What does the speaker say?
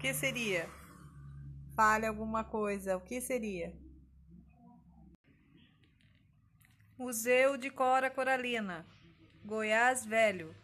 que seria? Fale alguma coisa. O que seria? Museu de Cora Coralina, Goiás Velho.